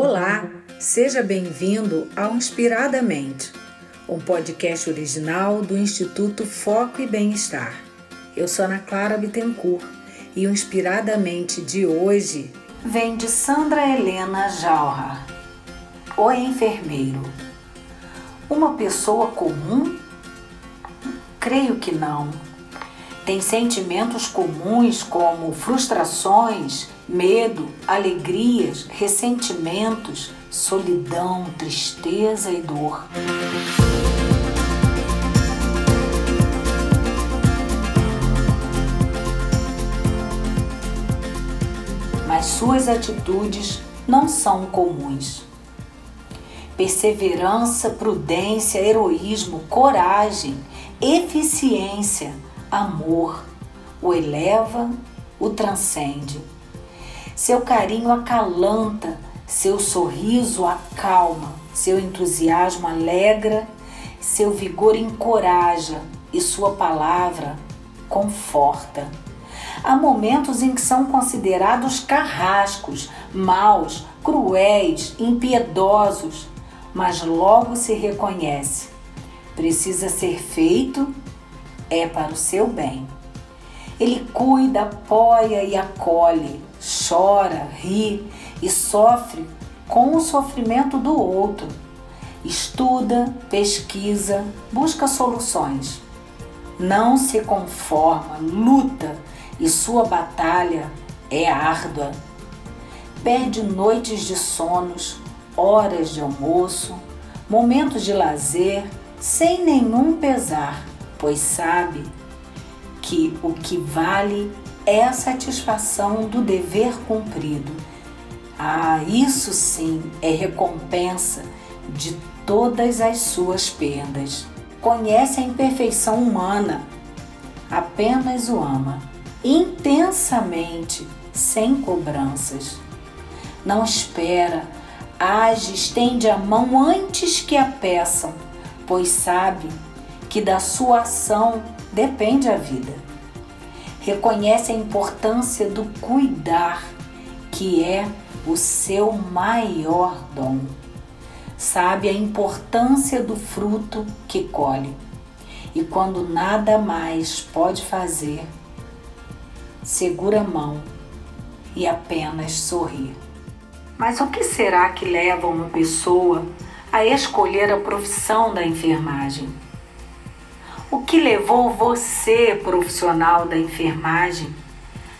Olá, seja bem-vindo ao Inspiradamente, um podcast original do Instituto Foco e Bem-Estar. Eu sou Ana Clara Bittencourt e o Inspiradamente de hoje vem de Sandra Helena Jalra, o enfermeiro. Uma pessoa comum? Creio que não tem sentimentos comuns como frustrações, medo, alegrias, ressentimentos, solidão, tristeza e dor. Mas suas atitudes não são comuns. Perseverança, prudência, heroísmo, coragem, eficiência amor, o eleva, o transcende. Seu carinho acalanta, seu sorriso acalma, seu entusiasmo alegra, seu vigor encoraja e sua palavra conforta. Há momentos em que são considerados carrascos, maus, cruéis, impiedosos, mas logo se reconhece. Precisa ser feito é para o seu bem. Ele cuida, apoia e acolhe, chora, ri e sofre com o sofrimento do outro. Estuda, pesquisa, busca soluções. Não se conforma, luta e sua batalha é árdua. Perde noites de sonos, horas de almoço, momentos de lazer, sem nenhum pesar pois sabe que o que vale é a satisfação do dever cumprido. Ah, isso sim é recompensa de todas as suas perdas. Conhece a imperfeição humana, apenas o ama, intensamente, sem cobranças. Não espera, age, estende a mão antes que a peçam, pois sabe que da sua ação depende a vida. Reconhece a importância do cuidar, que é o seu maior dom. Sabe a importância do fruto que colhe. E quando nada mais pode fazer, segura a mão e apenas sorri. Mas o que será que leva uma pessoa a escolher a profissão da enfermagem? O que levou você, profissional da enfermagem,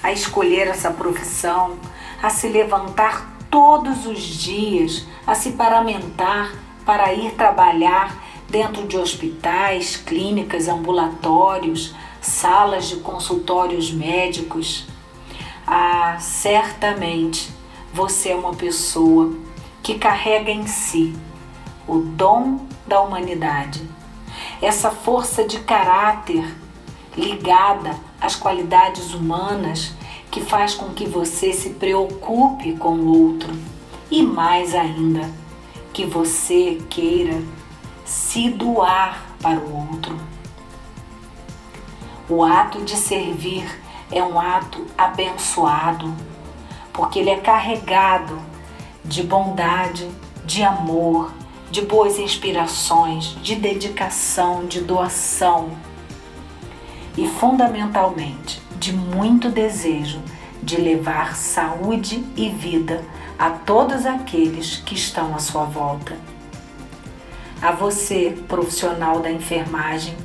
a escolher essa profissão, a se levantar todos os dias, a se paramentar para ir trabalhar dentro de hospitais, clínicas, ambulatórios, salas de consultórios médicos? Ah, certamente você é uma pessoa que carrega em si o dom da humanidade essa força de caráter ligada às qualidades humanas que faz com que você se preocupe com o outro e mais ainda, que você queira se doar para o outro. O ato de servir é um ato abençoado, porque ele é carregado de bondade, de amor, de boas inspirações, de dedicação, de doação e, fundamentalmente, de muito desejo de levar saúde e vida a todos aqueles que estão à sua volta. A você, profissional da enfermagem,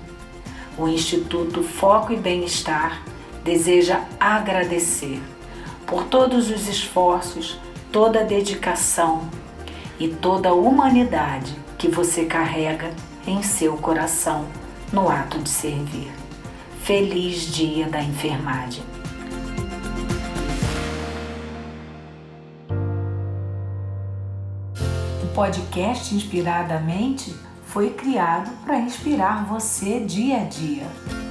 o Instituto Foco e Bem-Estar deseja agradecer por todos os esforços, toda a dedicação e toda a humanidade que você carrega em seu coração no ato de servir. Feliz Dia da Enfermagem! O podcast Inspiradamente foi criado para inspirar você dia a dia.